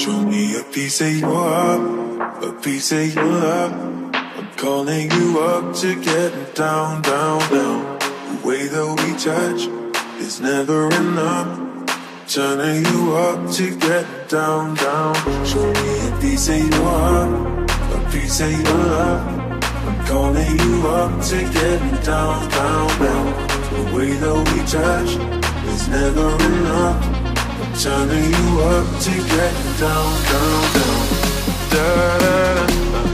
Show me a piece of your heart, a piece of your love. I'm calling you up to get down, down, down. The way that we touch is never enough. Turning you up to get down, down. Show me a piece of your heart, a piece of your love. I'm calling you up to get down, down, down. The way that we touch is never enough. Turning you up to get down, down, down. Da da da, uh,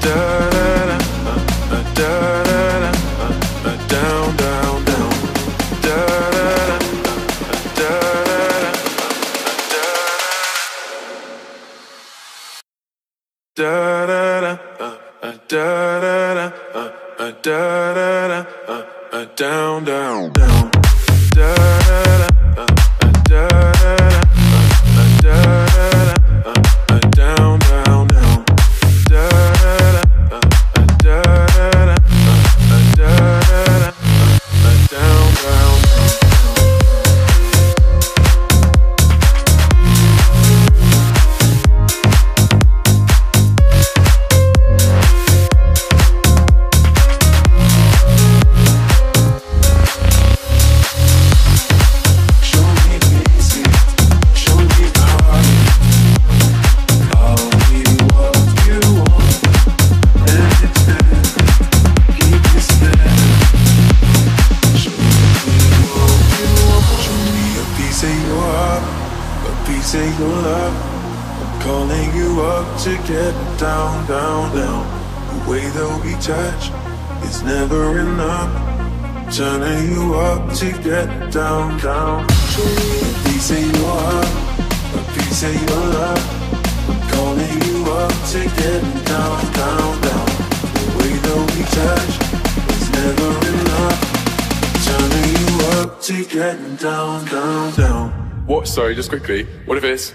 da da da, uh, uh, da da da, uh, uh, down, down, down. Da da da, uh, da da da, da da da, uh, uh, da da da, uh, uh, da da da, uh, uh, down, down, down. Da da da, uh, love. I'm calling you up to get down, down, down. The way that we touch is never enough. Turning you up to get down, down. A piece of your heart, a piece of your love. I'm calling you up to get down, down, down. The way that we touch is never enough. Turning you up to get down, down, down. What? Sorry, just quickly. What if it's